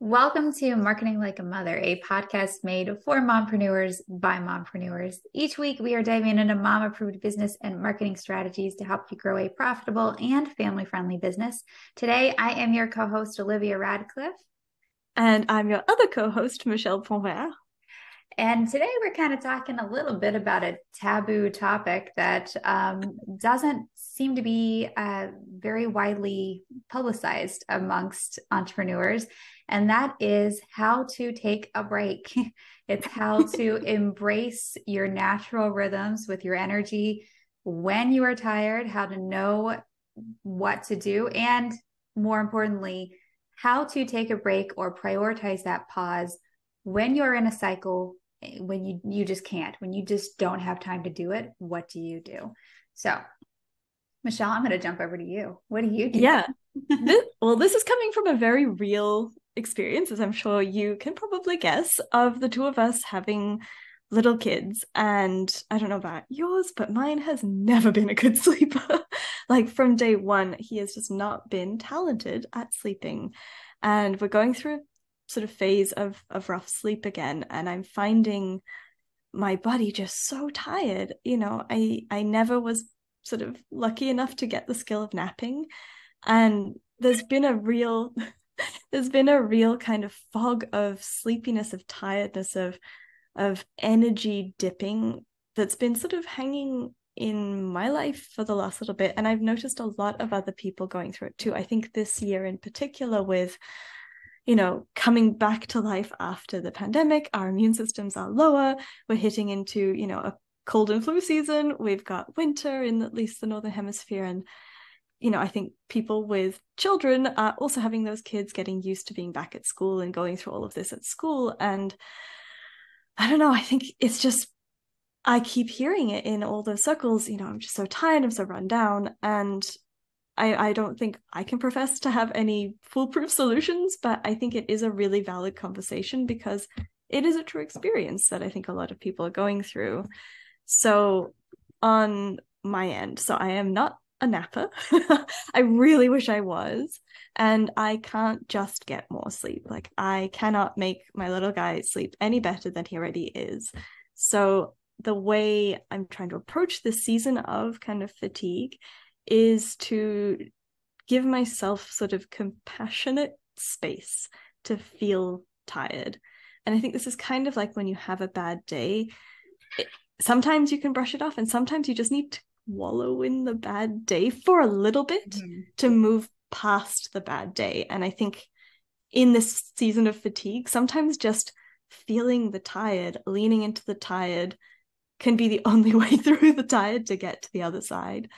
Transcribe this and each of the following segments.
Welcome to Marketing Like a Mother, a podcast made for mompreneurs by mompreneurs. Each week, we are diving into mom approved business and marketing strategies to help you grow a profitable and family friendly business. Today, I am your co host, Olivia Radcliffe. And I'm your other co host, Michelle Pontvert. And today we're kind of talking a little bit about a taboo topic that um, doesn't seem to be uh, very widely publicized amongst entrepreneurs. And that is how to take a break. it's how to embrace your natural rhythms with your energy when you are tired, how to know what to do, and more importantly, how to take a break or prioritize that pause when you're in a cycle eh, when you you just can't when you just don't have time to do it what do you do? So michelle i'm going to jump over to you. What do you do? Yeah. This, well this is coming from a very real experience as i'm sure you can probably guess of the two of us having little kids. And i don't know about yours but mine has never been a good sleeper. Like from day one he has just not been talented at sleeping. And we're going through sort of phase of of rough sleep again. And i'm finding my body just so tired. You know i i never was sort of lucky enough to get the skill of napping. And there's been a real there's been a real kind of fog of sleepiness of tiredness of of energy dipping that's been sort of hanging in my life for the last little bit and i've noticed a lot of other people going through it too i think this year in particular with you know, coming back to life after the pandemic. Our immune systems are lower. We're hitting into, you know, a cold and flu season. We've got winter in at least the northern hemisphere. And, you know, I think people with children are also having those kids getting used to being back at school and going through all of this at school. And I don't know, I think it's just I keep hearing it in all those circles, you know, I'm just so tired, I'm so run down. And I, I don't think I can profess to have any foolproof solutions, but I think it is a really valid conversation because it is a true experience that I think a lot of people are going through. So, on my end, so I am not a napper. I really wish I was. And I can't just get more sleep. Like, I cannot make my little guy sleep any better than he already is. So, the way I'm trying to approach this season of kind of fatigue is to give myself sort of compassionate space to feel tired. And I think this is kind of like when you have a bad day. It, sometimes you can brush it off, and sometimes you just need to wallow in the bad day for a little bit mm-hmm. to move past the bad day. And I think in this season of fatigue, sometimes just feeling the tired, leaning into the tired, can be the only way through the tired to get to the other side.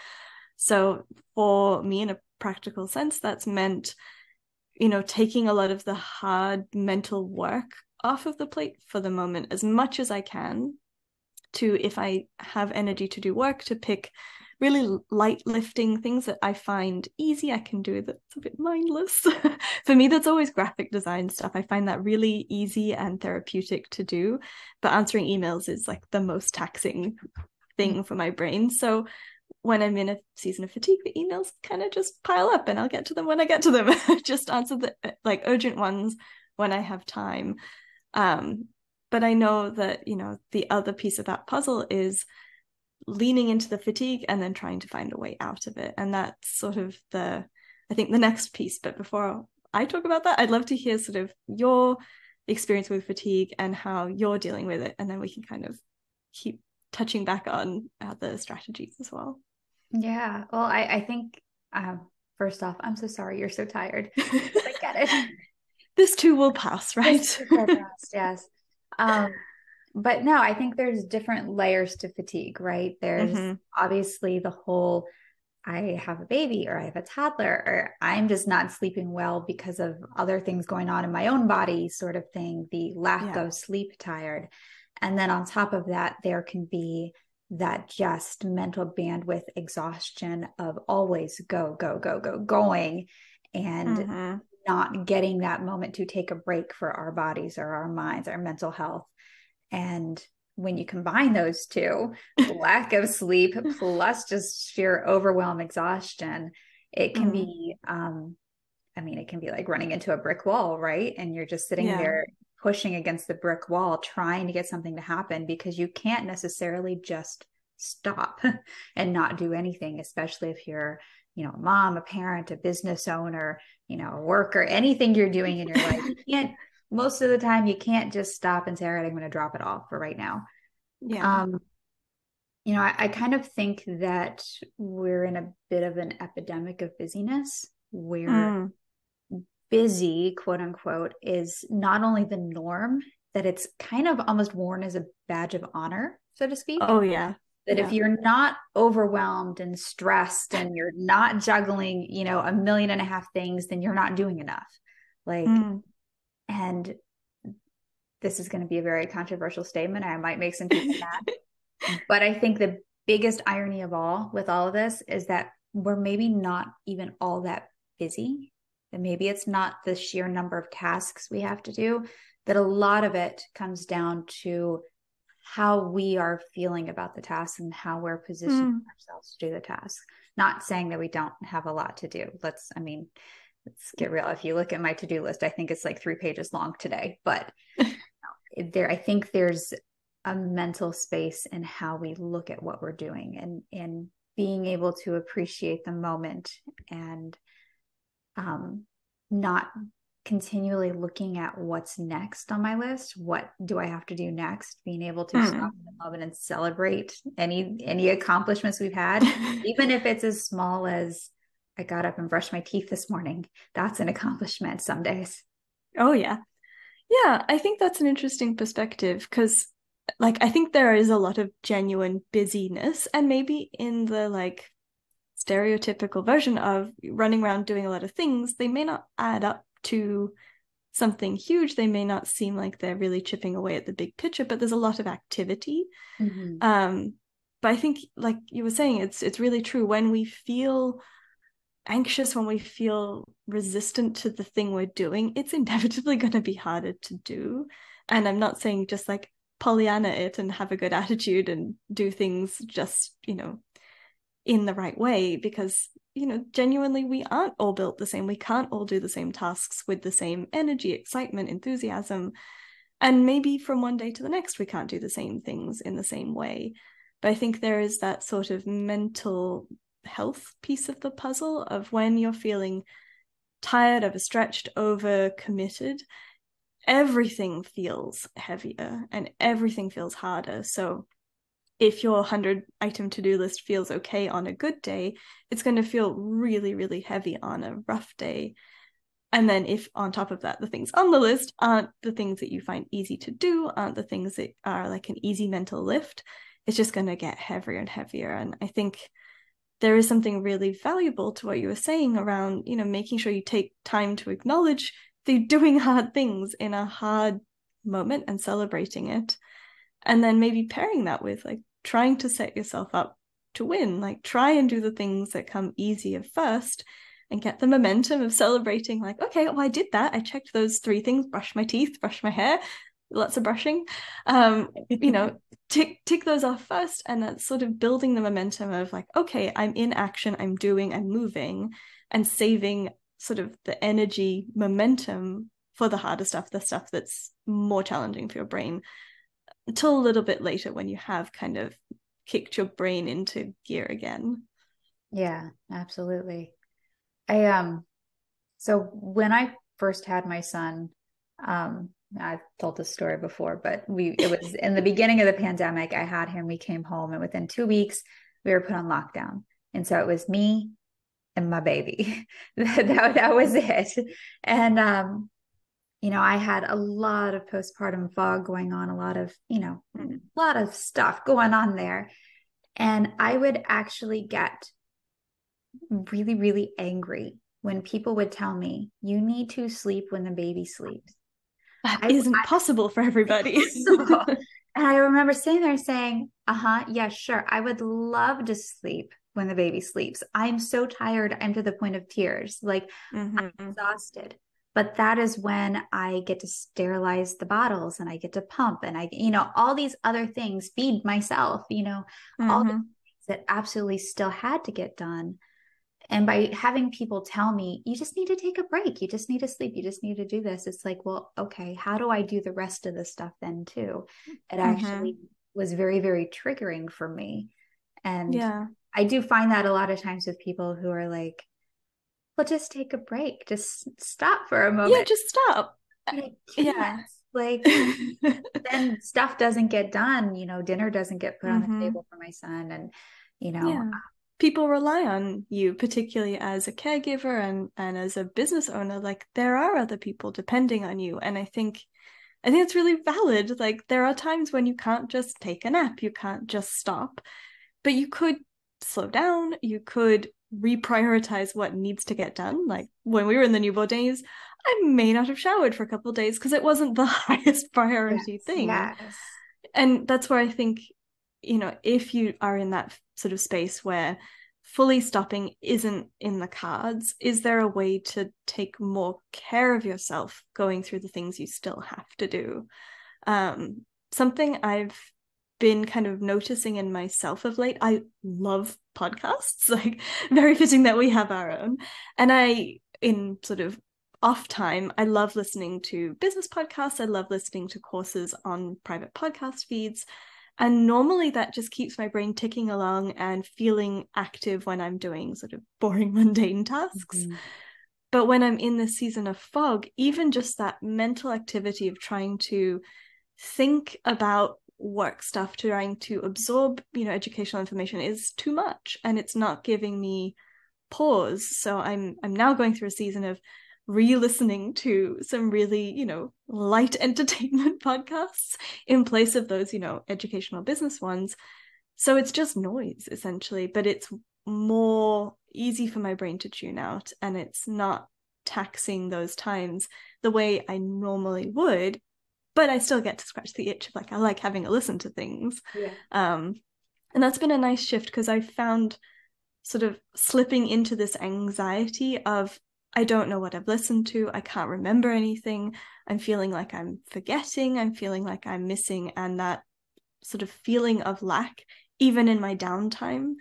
So for me, in a practical sense, that's meant, you know, taking a lot of the hard mental work off of the plate for the moment as much as I can to if I have energy to do work to pick really light lifting things that I find easy I can do that's a bit mindless. For me that's always graphic design stuff. I find that really easy and therapeutic to do, but answering emails is like the most taxing thing for my brain. So when I'm in a season of fatigue, the emails kind of just pile up and I'll get to them when I get to them. just answer the like urgent ones when I have time. Um, but I know that, you know, the other piece of that puzzle is leaning into the fatigue and then trying to find a way out of it. And that's sort of the, I think, the next piece. But before I talk about that, I'd love to hear sort of your experience with fatigue and how you're dealing with it. And then we can kind of keep touching back on other strategies as well. Yeah. Well, I, I think uh, first off, I'm so sorry you're so tired. I get it. this too will pass, right? will pass, yes. Um, but no, I think there's different layers to fatigue, right? There's mm-hmm. obviously the whole I have a baby or I have a toddler or I'm just not sleeping well because of other things going on in my own body, sort of thing, the lack yeah. of sleep tired. And then on top of that, there can be that just mental bandwidth exhaustion of always go, go, go, go, going and mm-hmm. Not getting that moment to take a break for our bodies or our minds, our mental health. And when you combine those two, lack of sleep plus just sheer overwhelm, exhaustion, it can mm-hmm. be um, I mean, it can be like running into a brick wall, right? And you're just sitting yeah. there pushing against the brick wall, trying to get something to happen because you can't necessarily just stop and not do anything, especially if you're, you know, a mom, a parent, a business owner, you know, work or anything you're doing in your life. You can't, most of the time, you can't just stop and say, all right, I'm going to drop it all for right now. Yeah. Um, you know, I, I kind of think that we're in a bit of an epidemic of busyness where mm. busy, quote unquote, is not only the norm, that it's kind of almost worn as a badge of honor, so to speak. Oh, yeah. That yeah. if you're not overwhelmed and stressed and you're not juggling, you know, a million and a half things, then you're not doing enough. Like, mm. and this is going to be a very controversial statement. I might make some people mad. But I think the biggest irony of all with all of this is that we're maybe not even all that busy. And maybe it's not the sheer number of tasks we have to do, that a lot of it comes down to how we are feeling about the task and how we're positioning mm. ourselves to do the task. Not saying that we don't have a lot to do. Let's, I mean, let's get real. If you look at my to do list, I think it's like three pages long today, but there, I think there's a mental space in how we look at what we're doing and and being able to appreciate the moment and um, not continually looking at what's next on my list. What do i have to do next? Being able to mm. stop in the moment and celebrate any any accomplishments we've had even if it's as small as i got up and brushed my teeth this morning. That's an accomplishment some days. Oh yeah. Yeah i think that's an interesting perspective because like I think there is a lot of genuine busyness and maybe in the like stereotypical version of running around doing a lot of things, they may not add up to something huge. They may not seem like they're really chipping away at the big picture, but there's a lot of activity. Mm-hmm. Um, but I think, like you were saying, it's it's really true. When we feel anxious, when we feel resistant to the thing we're doing, it's inevitably going to be harder to do. And I'm not saying just like Pollyanna it and have a good attitude and do things just, you know, in the right way because, you know, genuinely we aren't all built the same. We can't all do the same tasks with the same energy, excitement, enthusiasm. And maybe from one day to the next, we can't do the same things in the same way. But I think there is that sort of mental health piece of the puzzle of when you're feeling tired, overstretched, over committed everything feels heavier and everything feels harder. So if your 100 item to do list feels okay on a good day, it's going to feel really, really heavy on a rough day. And then, if on top of that, the things on the list aren't the things that you find easy to do, aren't the things that are like an easy mental lift, it's just going to get heavier and heavier. And I think there is something really valuable to what you were saying around, you know, making sure you take time to acknowledge they're doing hard things in a hard moment and celebrating it and then maybe pairing that with like trying to set yourself up to win. Like try and do the things that come easier first and get the momentum of celebrating like okay well i did that. I checked those three things brush my teeth brush my hair lots of brushing. Um you know tick tick those off first and that's sort of building the momentum of like okay i'm in action i'm doing i'm moving and saving sort of the energy momentum for the harder stuff, the stuff that's more challenging for your brain, until a little bit later when you have kind of kicked your brain into gear again. Yeah, absolutely. I um so when I first had my son, um I've told this story before, but we it was in the beginning of the pandemic. I had him, we came home, and within two weeks we were put on lockdown. And so it was me, and my baby. that, that, that was it. And, um, you know, I had a lot of postpartum fog going on, a lot of, you know, a lot of stuff going on there. And I would actually get really, really angry when people would tell me, you need to sleep when the baby sleeps. That I, not possible for everybody. and I remember sitting there saying, uh huh, yeah, sure. I would love to sleep when the baby sleeps. I'm so tired, I'm to the point of tears. Like mm-hmm. I'm exhausted. But that is when I get to sterilize the bottles and I get to pump and I, you know, all these other things, feed myself, you know, mm-hmm. all the things that absolutely still had to get done. And by having people tell me, you just need to take a break, you just need to sleep, you just need to do this, it's like, well, okay, how do I do the rest of the stuff then too? It mm-hmm. actually was very, very triggering for me. And yeah, I do find that a lot of times with people who are like, well, just take a break, just stop for a moment. Yeah, just stop. yeah. Like then stuff doesn't get done, you know, dinner doesn't get put mm-hmm. on the mm-hmm. table for my son. And, you know, yeah people rely on you particularly as a caregiver and and as a business owner like there are other people depending on you and i think i think it's really valid like there are times when you can't just take a nap you can't just stop but you could slow down you could reprioritize what needs to get done like when we were in the newborn days i may not have showered for a couple days because it wasn't the highest priority yes, thing yes. and that's where i think you know, if you are in that sort of space where fully stopping isn't in the cards, is there a way to take more care of yourself going through the things you still have to do? Um, something I've been kind of noticing in myself of late. I love podcasts, like very fitting that we have our own. And I, in sort of off time, I love listening to business podcasts. I love listening to courses on private podcast feeds. And normally that just keeps my brain ticking along and feeling active when I'm doing sort of boring, mundane tasks. Mm-hmm. But when I'm in this season of fog, even just that mental activity of trying to think about work stuff, trying to absorb, you know, educational information is too much and it's not giving me pause. So I'm I'm now going through a season of re-listening to some really you know light entertainment podcasts in place of those you know educational business ones so it's just noise essentially but it's more easy for my brain to tune out and it's not taxing those times the way i normally would but i still get to scratch the itch of like i like having a listen to things yeah. um and that's been a nice shift because i found sort of slipping into this anxiety of I don't know what I've listened to. I can't remember anything. I'm feeling like I'm forgetting. I'm feeling like I'm missing. And that sort of feeling of lack, even in my downtime,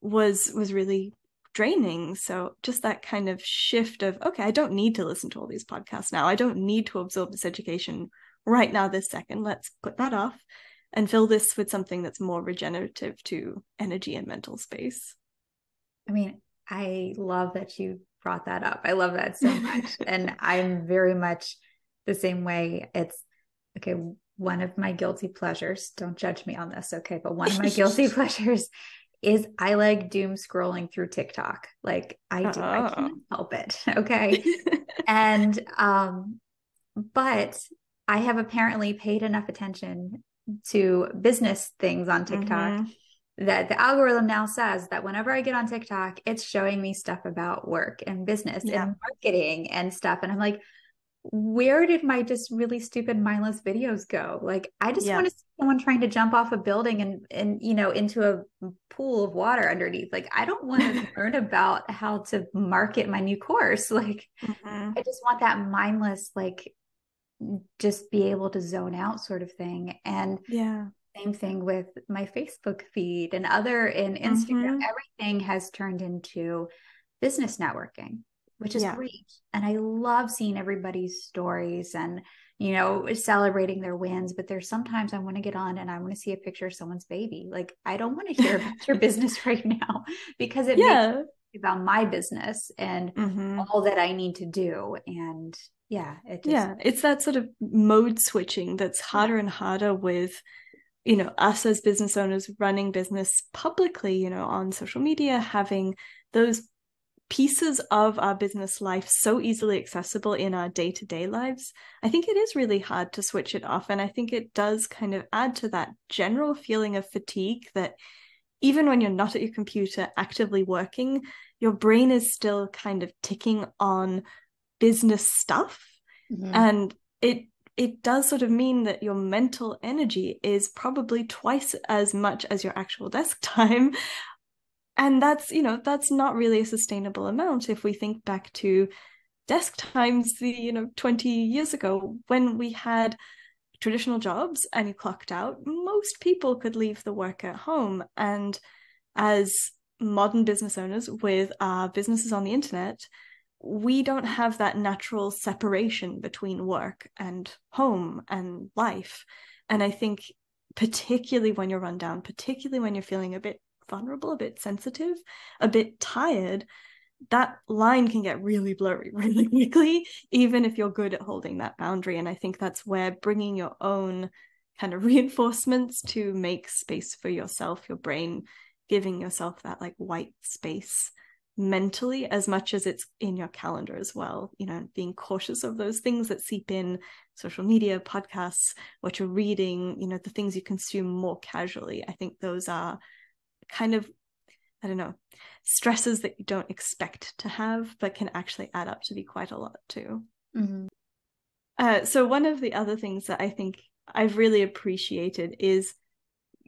was was really draining. So just that kind of shift of, okay, I don't need to listen to all these podcasts now. I don't need to absorb this education right now, this second. Let's put that off and fill this with something that's more regenerative to energy and mental space. I mean, I love that you brought that up. I love that so much. and I'm very much the same way. It's okay. One of my guilty pleasures, don't judge me on this, okay? But one of my guilty pleasures is I like doom scrolling through TikTok. Like I do, I can't oh. help it. Okay. and, um, but I have apparently paid enough attention to business things on TikTok mm-hmm that the algorithm now says that whenever I get on TikTok, it's showing me stuff about work and business yeah. and marketing and stuff. And I'm like, where did my just really stupid mindless videos go? Like, I just yeah. want to see someone trying to jump off a building and, and, you know, into a pool of water underneath. Like, I don't want to learn about how to market my new course. Like, mm-hmm. I just want that mindless, like, just be able to zone out sort of thing. And yeah, same thing with my Facebook feed and other in Instagram. Mm-hmm. Everything has turned into business networking, which is yeah. great. And I love seeing everybody's stories and, you know, celebrating their wins. But there's sometimes I want to get on and I want to see a picture of someone's baby. Like, I don't want to hear about your business right now because it yeah. makes about my business and mm-hmm. all that I need to do. And yeah, it just, yeah, it's that sort of mode switching that's harder and harder with you know us as business owners running business publicly you know on social media having those pieces of our business life so easily accessible in our day-to-day lives. I think it is really hard to switch it off and i think it does kind of add to that general feeling of fatigue that even when you're not at your computer actively working your brain is still kind of ticking on business stuff. Mm-hmm. and it it does sort of mean that your mental energy is probably twice as much as your actual desk time. And that's you know that's not really a sustainable amount if we think back to desk times the you know 20 years ago when we had traditional jobs and you clocked out most people could leave the work at home. And as modern business owners with our businesses on the internet, we don't have that natural separation between work and home and life. And I think, particularly when you're run down, particularly when you're feeling a bit vulnerable, a bit sensitive, a bit tired, that line can get really blurry really quickly, even if you're good at holding that boundary. And I think that's where bringing your own kind of reinforcements to make space for yourself, your brain, giving yourself that like white space mentally as much as it's in your calendar as well you know being cautious of those things that seep in social media podcasts what you're reading you know the things you consume more casually i think those are kind of i don't know stresses that you don't expect to have but can actually add up to be quite a lot too mm-hmm. uh, so one of the other things that i think i've really appreciated is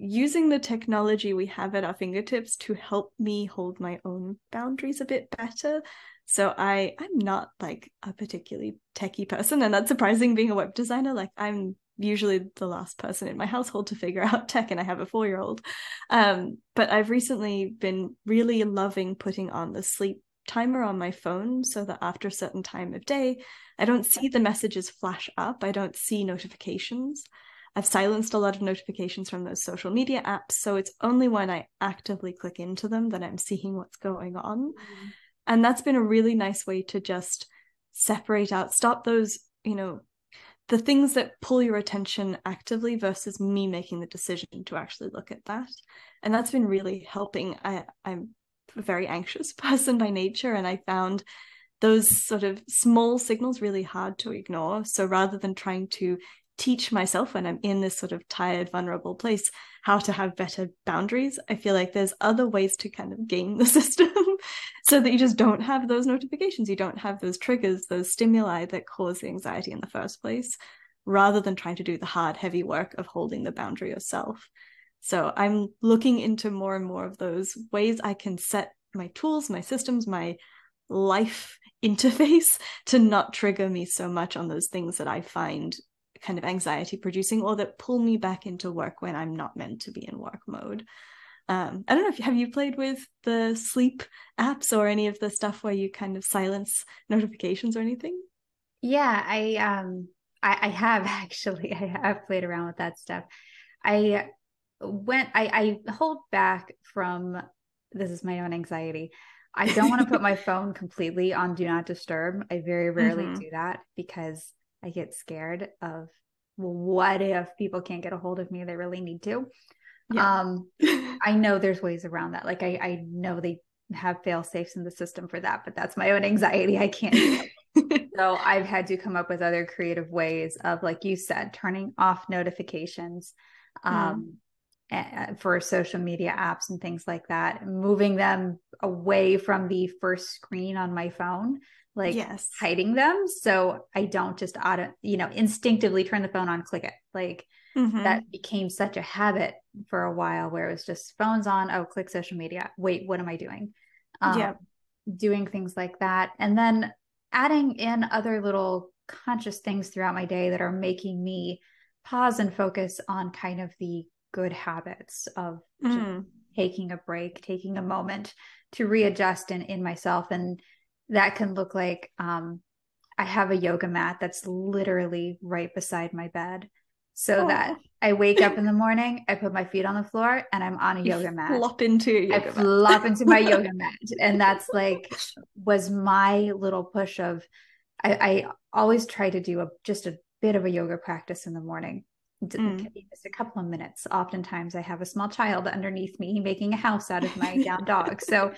using the technology we have at our fingertips to help me hold my own boundaries a bit better. So I I'm not like a particularly techie person and that's surprising being a web designer like I'm usually the last person in my household to figure out tech and I have a 4-year-old. Um but I've recently been really loving putting on the sleep timer on my phone so that after a certain time of day I don't see the messages flash up, I don't see notifications. I've silenced a lot of notifications from those social media apps. So it's only when I actively click into them that I'm seeing what's going on. Mm-hmm. And that's been a really nice way to just separate out, stop those, you know, the things that pull your attention actively versus me making the decision to actually look at that. And that's been really helping. I, I'm a very anxious person by nature, and I found those sort of small signals really hard to ignore. So rather than trying to teach myself when I'm in this sort of tired, vulnerable place how to have better boundaries. I feel like there's other ways to kind of game the system so that you just don't have those notifications, you don't have those triggers, those stimuli that cause the anxiety in the first place, rather than trying to do the hard, heavy work of holding the boundary yourself. So I'm looking into more and more of those ways I can set my tools, my systems, my life interface to not trigger me so much on those things that I find kind of anxiety producing or that pull me back into work when I'm not meant to be in work mode. Um, I don't know if have you played with the sleep apps or any of the stuff where you kind of silence notifications or anything? Yeah, I um I, I have actually. I have played around with that stuff. I went I, I hold back from this is my own anxiety. I don't want to put my phone completely on do not disturb. I very rarely mm-hmm. do that because I get scared of well, what if people can't get a hold of me? They really need to. Yeah. Um, I know there's ways around that. Like I, I know they have fail safes in the system for that, but that's my own anxiety. I can't. so I've had to come up with other creative ways of, like you said, turning off notifications um, mm. for social media apps and things like that, moving them away from the first screen on my phone like yes. hiding them so i don't just auto you know instinctively turn the phone on click it like mm-hmm. that became such a habit for a while where it was just phones on oh click social media wait what am i doing um, yeah doing things like that and then adding in other little conscious things throughout my day that are making me pause and focus on kind of the good habits of mm. taking a break taking a moment to readjust in in myself and that can look like um, I have a yoga mat that's literally right beside my bed. So oh. that I wake up in the morning, I put my feet on the floor and I'm on a you yoga mat. Flop into yoga I mat. flop into my yoga mat. And that's like was my little push of I, I always try to do a just a bit of a yoga practice in the morning. Mm. Just a couple of minutes. Oftentimes, I have a small child underneath me making a house out of my down dog. So,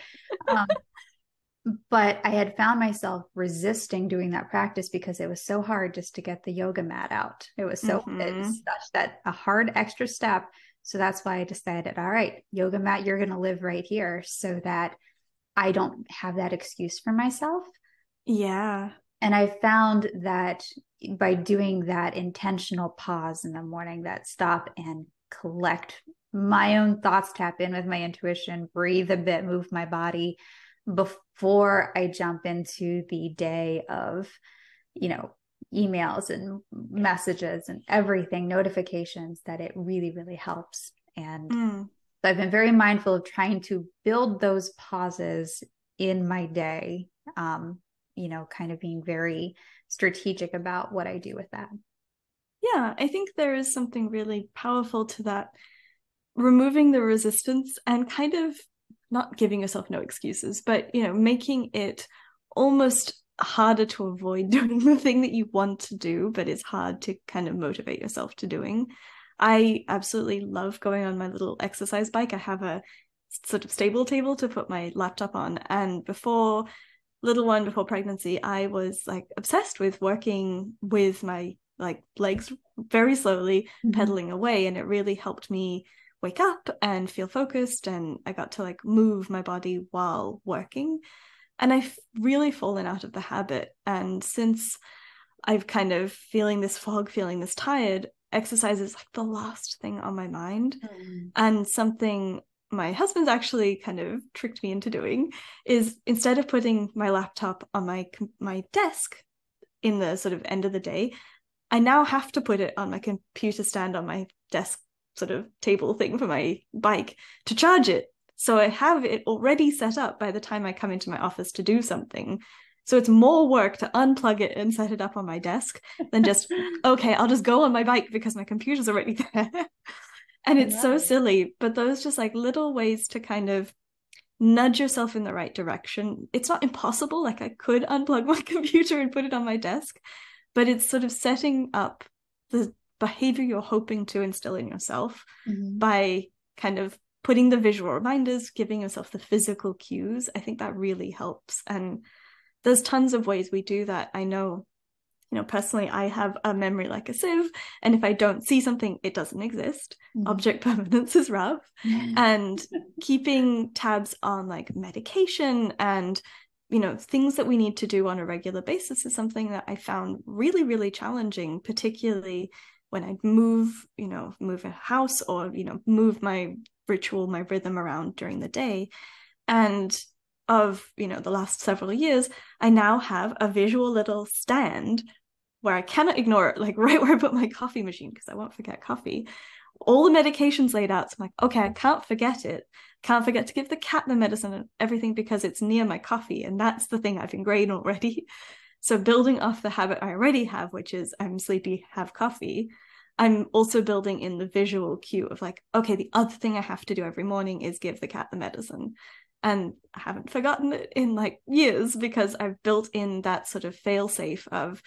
um, but I had found myself resisting doing that practice because it was so hard just to get the yoga mat out. It was so mm-hmm. it's such that a hard extra step. So that's why I decided, all right, yoga mat, you're going to live right here so that I don't have that excuse for myself. Yeah. And I found that by doing that intentional pause in the morning, that stop and collect my own thoughts, tap in with my intuition, breathe a bit, move my body, before I jump into the day of, you know, emails and messages and everything, notifications, that it really, really helps. And mm. So I've been very mindful of trying to build those pauses in my day. Um, you know, kind of being very strategic about what I do with that. Yeah, I think there is something really powerful to that. Removing the resistance and kind of not giving yourself no excuses, but you know, making it almost harder to avoid doing the thing that you want to do, but it's hard to kind of motivate yourself to doing. I absolutely love going on my little exercise bike. I have a sort of stable table to put my laptop on. And before little one, before pregnancy, I was like obsessed with working with my like legs very slowly, mm-hmm. pedaling away. And it really helped me wake up and feel focused. And I got to like move my body while working. And I've really fallen out of the habit. And since I've kind of feeling this fog, feeling this tired, exercise is like the last thing on my mind. Mm. And something my husband's actually kind of tricked me into doing is instead of putting my laptop on my my desk in the sort of end of the day, I now have to put it on my computer stand on my desk sort of table thing for my bike to charge it. So I have it already set up by the time I come into my office to do something. So it's more work to unplug it and set it up on my desk than just, okay, I'll just go on my bike because my computer's already there. and it's so silly, but those just like little ways to kind of nudge yourself in the right direction. It's not impossible. Like I could unplug my computer and put it on my desk, but it's sort of setting up the behavior you're hoping to instill in yourself mm-hmm. by kind of putting the visual reminders, giving yourself the physical cues. I think that really helps. And there's tons of ways we do that. I know, you know, personally, I have a memory like a sieve. And if I don't see something, it doesn't exist. Mm-hmm. Object permanence is rough. and keeping tabs on like medication and you know things that we need to do on a regular basis is something that i found really really challenging particularly when i move you know move a house or you know move my ritual my rhythm around during the day. And of you know the last several years i now have a visual little stand where i cannot ignore it like right where i put my coffee machine because i won't forget coffee. All the medications laid out so i'm like okay i can't forget it. Can't forget to give the cat the medicine and everything because it's near my coffee and that's the thing i've ingrained already so building off the habit i already have which is i'm sleepy have coffee I'm also building in the visual cue of like, okay, the other thing I have to do every morning is give the cat the medicine. And I haven't forgotten it in like years because I've built in that sort of fail safe of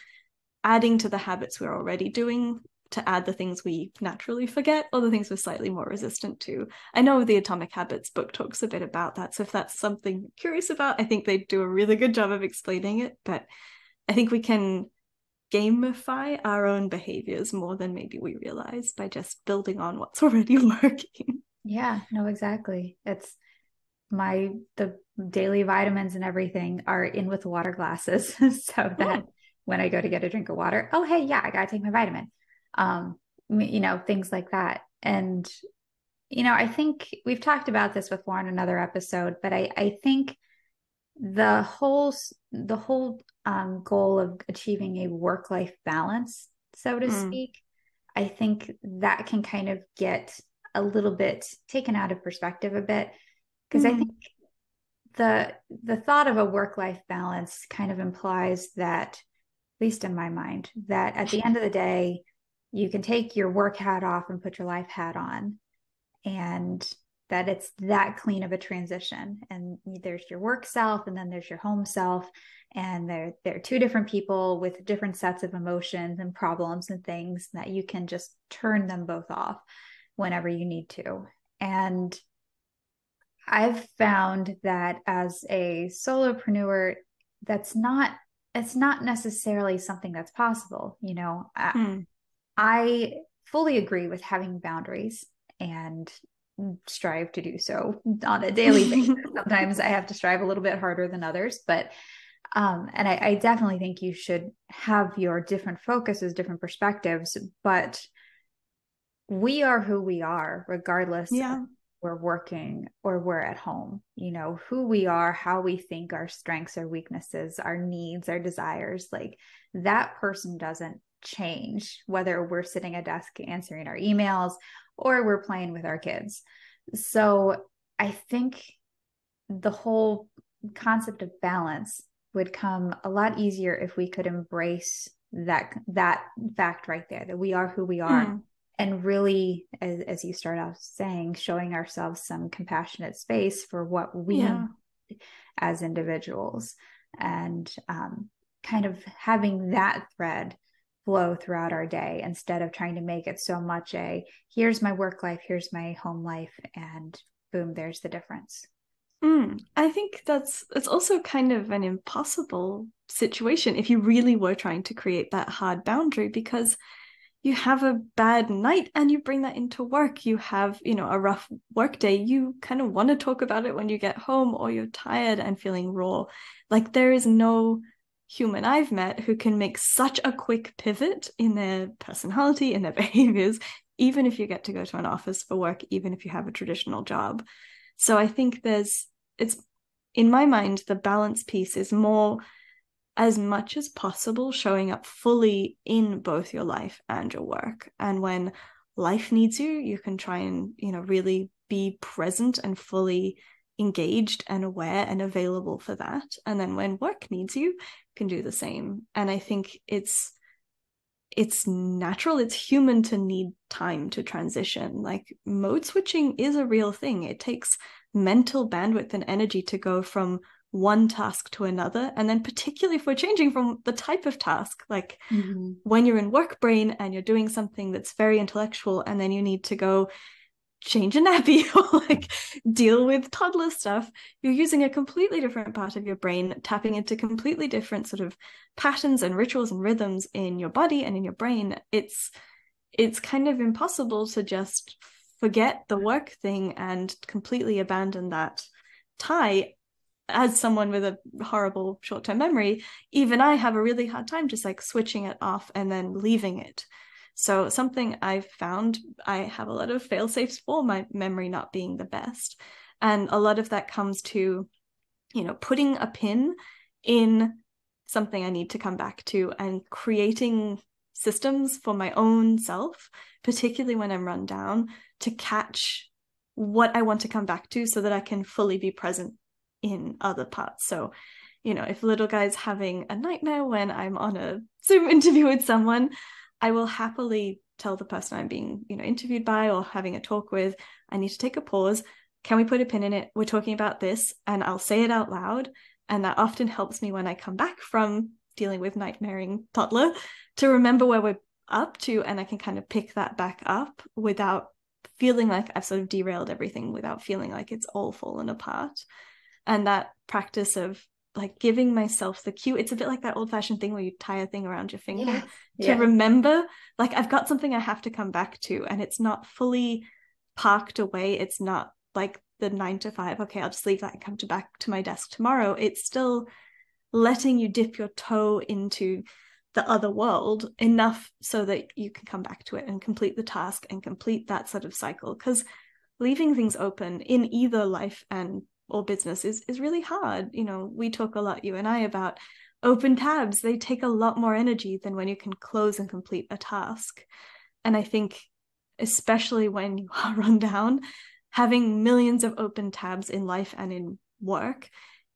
adding to the habits we're already doing to add the things we naturally forget or the things we're slightly more resistant to. I know the Atomic Habits book talks a bit about that. So if that's something you're curious about, I think they do a really good job of explaining it. But I think we can gamify our own behaviors more than maybe we realize by just building on what's already working. Yeah, no, exactly. It's my the daily vitamins and everything are in with water glasses so that oh. when I go to get a drink of water, oh hey, yeah, I gotta take my vitamin. Um, you know, things like that. And you know, I think we've talked about this before in another episode, but I I think the whole the whole um, goal of achieving a work life balance, so to mm. speak, I think that can kind of get a little bit taken out of perspective a bit because mm. I think the the thought of a work life balance kind of implies that at least in my mind that at the end of the day you can take your work hat off and put your life hat on and that it's that clean of a transition. And there's your work self and then there's your home self and they're they're two different people with different sets of emotions and problems and things that you can just turn them both off whenever you need to. And i've found that as a solopreneur that's not it's not necessarily something that's possible you know? Hmm. I, I fully agree with having boundaries and strive to do so on a daily basis. Sometimes I have to strive a little bit harder than others, but um, and I, I definitely think you should have your different focuses, different perspectives, but we are who we are, regardless yeah. we're working or we're at home. You know, who we are, how we think, our strengths, our weaknesses, our needs, our desires, like that person doesn't change whether we're sitting at desk answering our emails or we're playing with our kids. So I think the whole concept of balance would come a lot easier if we could embrace that that fact right there that we are who we are mm. and really as, as you start off saying showing ourselves some compassionate space for what we yeah. as individuals and um, kind of having that thread flow throughout our day instead of trying to make it so much a here's my work life here's my home life and boom there's the difference. Mm, I think that's it's also kind of an impossible situation if you really were trying to create that hard boundary because you have a bad night and you bring that into work. You have you know a rough work day. You kind of want to talk about it when you get home or you're tired and feeling raw. Like there is no human i've met who can make such a quick pivot in their personality and their behaviors even if you get to go to an office for work even if you have a traditional job so I think there's it's in my mind the balance piece is more as much as possible showing up fully in both your life and your work. And when life needs you, you can try and, you know, really be present and fully engaged and aware and available for that. And then when work needs you, you can do the same. And I think it's it's natural it's human to need time to transition like mode switching is a real thing it takes mental bandwidth and energy to go from one task to another and then particularly if we're changing from the type of task like mm-hmm. when you're in work brain and you're doing something that's very intellectual and then you need to go change a nappy or like deal with toddler stuff you're using a completely different part of your brain tapping into completely different sort of patterns and rituals and rhythms in your body and in your brain. It's it's kind of impossible to just forget the work thing and completely abandon that tie. As someone with a horrible short-term memory even i have a really hard time just like switching it off and then leaving it so something I've found, I have a lot of fail safes for my memory not being the best. And a lot of that comes to, you know, putting a pin in something I need to come back to and creating systems for my own self, particularly when I'm run down, to catch what I want to come back to so that I can fully be present in other parts. So, you know, if little guy's having a nightmare when I'm on a Zoom interview with someone, I will happily tell the person I'm being, you know, interviewed by or having a talk with, I need to take a pause. Can we put a pin in it? We're talking about this, and I'll say it out loud. And that often helps me when I come back from dealing with nightmaring toddler to remember where we're up to, and I can kind of pick that back up without feeling like I've sort of derailed everything, without feeling like it's all fallen apart. And that practice of like giving myself the cue. It's a bit like that old fashioned thing where you tie a thing around your finger yeah. to yeah. remember, like, I've got something I have to come back to, and it's not fully parked away. It's not like the nine to five, okay, I'll just leave that and come to back to my desk tomorrow. It's still letting you dip your toe into the other world enough so that you can come back to it and complete the task and complete that sort of cycle. Because leaving things open in either life and or business is is really hard. You know we talk a lot you and i about open tabs. They take a lot more energy than when you can close and complete a task. And i think especially when you are run down having millions of open tabs in life and in work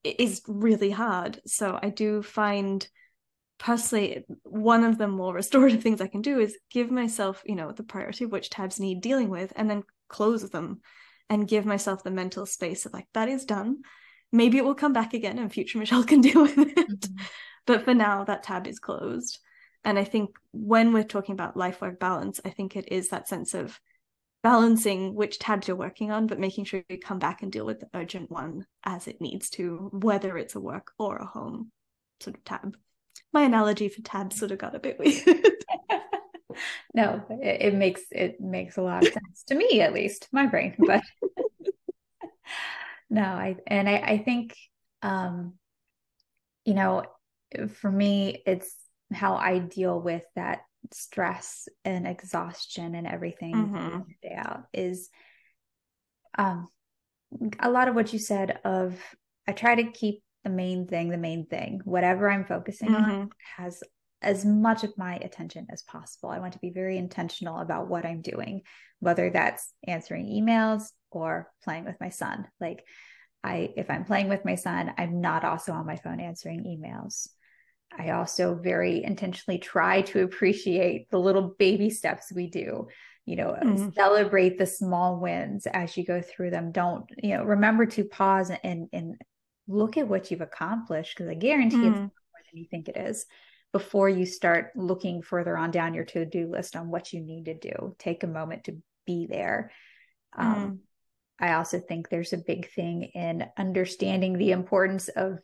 is really hard. So i do find personally one of the more restorative things i can do is give myself you know the priority of which tabs need dealing with and then close them and give myself the mental space of like that is done. Maybe it will come back again and future michelle can deal with it. Mm-hmm. but for now that tab is closed. And i think when we're talking about life work balance i think it is that sense of balancing which tabs you're working on but making sure you come back and deal with the urgent one as it needs to whether it's a work or a home sort of tab. My analogy for tabs sort of got a bit weird no, it, it, makes it makes a lot of sense to me, at least my brain. But no, I and I, I think um, you know, for me, it's how I deal with that stress and exhaustion and everything mm-hmm. day out is um a lot of what you said of I try to keep the main thing the main thing whatever i'm focusing mm-hmm. on has as much of my attention as possible. I want to be very intentional about what I'm doing, whether that's answering emails, or playing with my son. Like I if I'm playing with my son, I'm not also on my phone answering emails. I also very intentionally try to appreciate the little baby steps we do. You know, mm. celebrate the small wins as you go through them. Don't, you know, remember to pause and and look at what you've accomplished because I guarantee mm. it's more than you think it is before you start looking further on down your to-do list on what you need to do. Take a moment to be there. Um, mm. I also think there's a big thing in understanding the importance of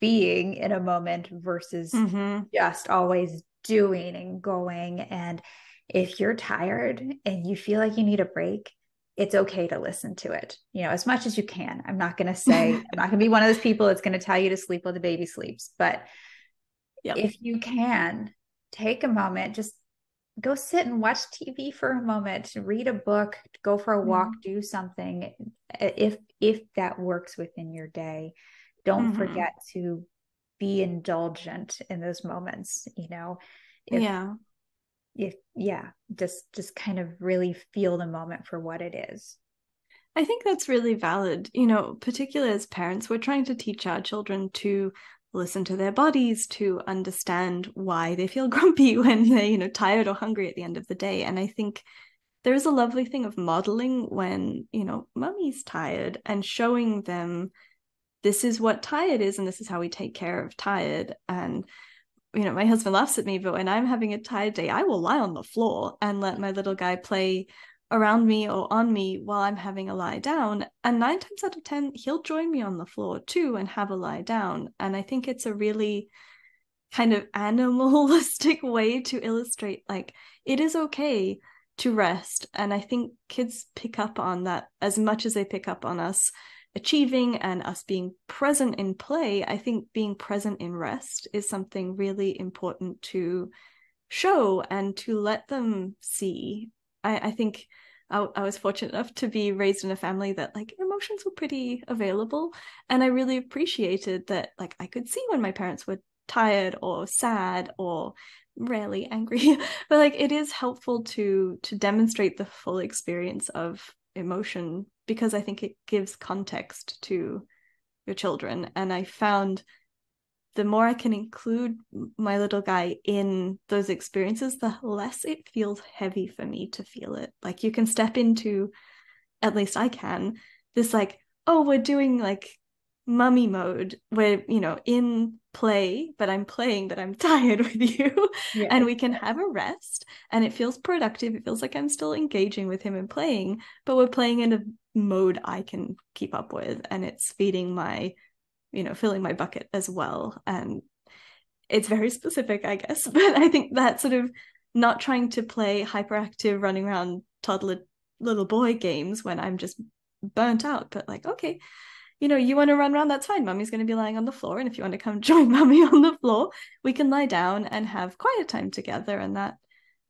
being in a moment versus mm-hmm. just always doing and going. And if you're tired and you feel like you need a break, it's okay to listen to it, you know, as much as you can. I'm not going to say, I'm not going to be one of those people that's going to tell you to sleep while the baby sleeps. But yep. if you can, take a moment, just go sit and watch TV for a moment, read a book, go for a walk, mm-hmm. do something if if that works within your day. Don't mm-hmm. forget to be indulgent in those moments, you know. If, yeah. If yeah, just just kind of really feel the moment for what it is. I think that's really valid. You know, particularly as parents, we're trying to teach our children to listen to their bodies to understand why they feel grumpy when they're you know tired or hungry at the end of the day. And i think there's a lovely thing of modeling when you know mummy's tired and showing them this is what tired is and this is how we take care of tired. And you know my husband laughs at me but when i'm having a tired day i will lie on the floor and let my little guy play around me or on me while I'm having a lie down. And nine times out of 10, he'll join me on the floor too and have a lie down. And I think it's a really kind of animalistic way to illustrate like it is okay to rest. And I think kids pick up on that as much as they pick up on us achieving and us being present in play. I think being present in rest is something really important to show and to let them see I, I think I, I was fortunate enough to be raised in a family that like emotions were pretty available. And I really appreciated that like I could see when my parents were tired or sad or rarely angry but like it is helpful to to demonstrate the full experience of emotion because i think it gives context to your children and i found the more I can include my little guy in those experiences, the less it feels heavy for me to feel it. Like you can step into, at least I can, this like, oh, we're doing like mummy mode where, you know, in play, but I'm playing, but I'm tired with you. Yeah. And we can have a rest and it feels productive. It feels like I'm still engaging with him and playing, but we're playing in a mode I can keep up with and it's feeding my you know filling my bucket as well. And it's very specific i guess but i think that sort of not trying to play hyperactive running around toddler little boy games when i'm just burnt out but like okay you know you want to run around that's fine. Mommy's going to be lying on the floor and if you want to come join mommy on the floor we can lie down and have quiet time together. And that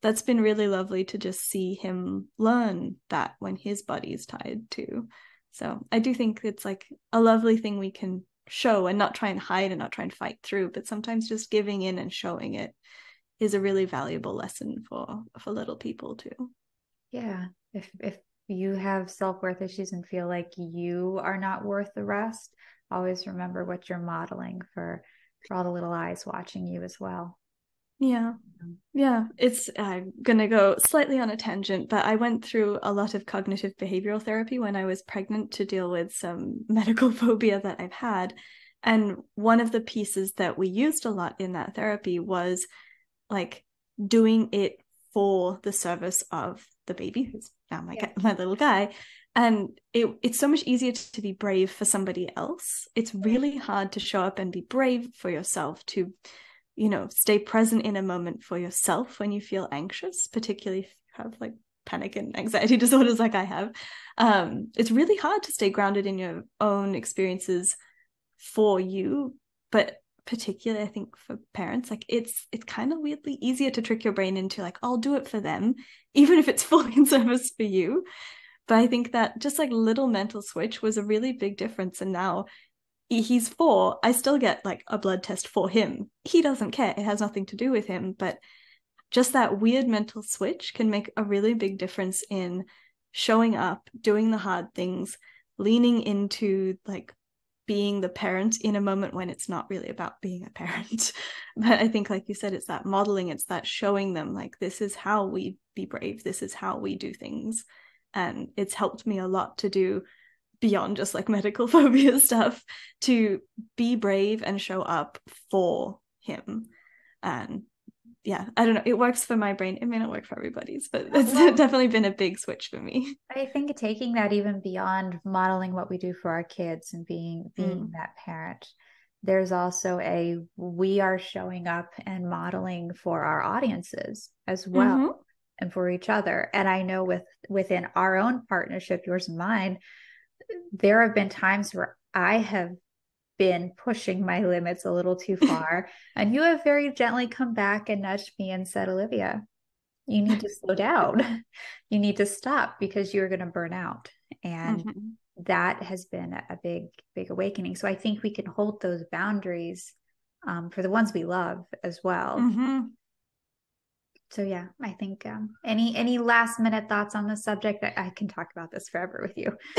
that's been really lovely to just see him learn that when his body is tired too so i do think it's like a lovely thing we can show and not try and hide and not try and fight through but sometimes just giving in and showing it is a really valuable lesson for for little people too. Yeah. If if you have self-worth issues and feel like you are not worth the rest always remember what you're modeling for for all the little eyes watching you as well yeah. Yeah. It's i'm gonna go slightly on a tangent but i went through a lot of cognitive behavioral therapy when i was pregnant to deal with some medical phobia that i've had. And one of the pieces that we used a lot in that therapy was like doing it for the service of the baby who's now my, yeah. my little guy. And it, it's so much easier to be brave for somebody else. It's really hard to show up and be brave for yourself to you know stay present in a moment for yourself when you feel anxious particularly if you have like panic and anxiety disorders like i have. Um, it's really hard to stay grounded in your own experiences for you but particularly i think for parents like it's it's kind of weirdly easier to trick your brain into like i'll do it for them even if it's fully in service for you. But i think that just like little mental switch was a really big difference and now he's four, I still get like a blood test for him. He doesn't care. It has nothing to do with him. But just that weird mental switch can make a really big difference in showing up, doing the hard things, leaning into like being the parent in a moment when it's not really about being a parent. but I think, like you said, it's that modeling, it's that showing them, like, this is how we be brave, this is how we do things. And it's helped me a lot to do beyond just like medical phobia stuff to be brave and show up for him. And yeah, I don't know. It works for my brain. It may not work for everybody's, but it's definitely been a big switch for me. I think taking that even beyond modeling what we do for our kids and being being mm. that parent, there's also a we are showing up and modeling for our audiences as well mm-hmm. and for each other. And I know with within our own partnership, yours and mine, there have been times where I have been pushing my limits a little too far. and you have very gently come back and nudged me and said, Olivia, you need to slow down. you need to stop because you're going to burn out. And mm-hmm. that has been a big, big awakening. So I think we can hold those boundaries um, for the ones we love as well. Mm-hmm. So yeah, I think um, any any last minute thoughts on this subject? I, I can talk about this forever with you.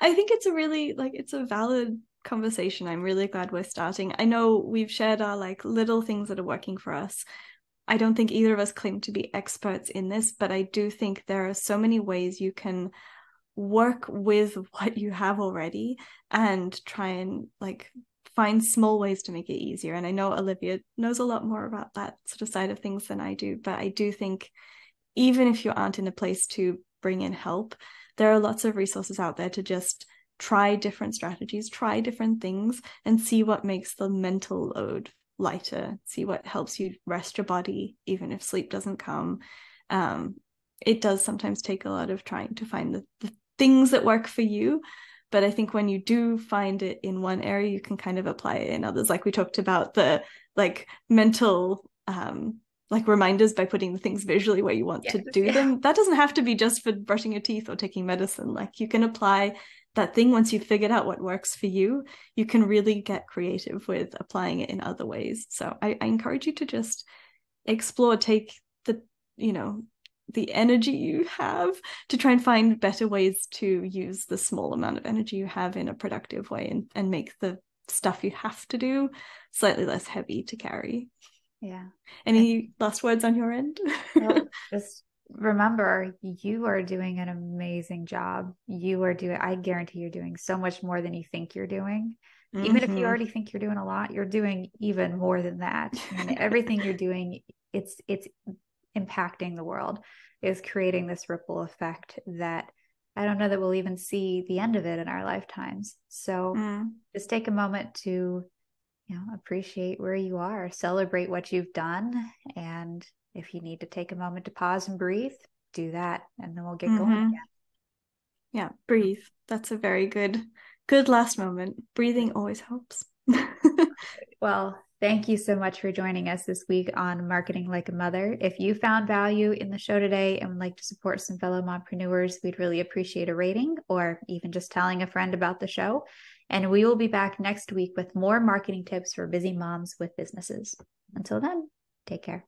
I think it's a really like it's a valid conversation. I'm really glad we're starting. I know we've shared our like little things that are working for us. I don't think either of us claim to be experts in this, but I do think there are so many ways you can work with what you have already and try and like find small ways to make it easier. And I know Olivia knows a lot more about that sort of side of things than I do, but I do think even if you aren't in a place to bring in help, there are lots of resources out there to just try different strategies, try different things, and see what makes the mental load lighter, see what helps you rest your body, even if sleep doesn't come. Um, it does sometimes take a lot of trying to find the, the things that work for you. But I think when you do find it in one area, you can kind of apply it in others. Like we talked about the like mental um like reminders by putting the things visually where you want yes, to do yeah. them. That doesn't have to be just for brushing your teeth or taking medicine. Like you can apply that thing once you've figured out what works for you you can really get creative with applying it in other ways so I, I encourage you to just explore take the you know the energy you have to try and find better ways to use the small amount of energy you have in a productive way and, and make the stuff you have to do slightly less heavy to carry. Yeah. Any last words on your end? Well, just remember you are doing an amazing job. You are doing i guarantee you're doing so much more than you think you're doing. Mm-hmm. even if you mm-hmm. already think you're doing a lot you're doing even more than that. And everything you're doing it's it's impacting the world is creating this ripple effect that i don't know that we'll even see the end of it in our lifetimes so mm. just take a moment to you know appreciate where you are celebrate what you've done and if you need to take a moment to pause and breathe, do that and then we'll get mm-hmm. going again. Yeah, breathe. That's a very good good last moment. Breathing always helps. well, thank you so much for joining us this week on Marketing Like a Mother. If you found value in the show today and would like to support some fellow mompreneurs, we'd really appreciate a rating or even just telling a friend about the show. And we will be back next week with more marketing tips for busy moms with businesses. Until then, take care.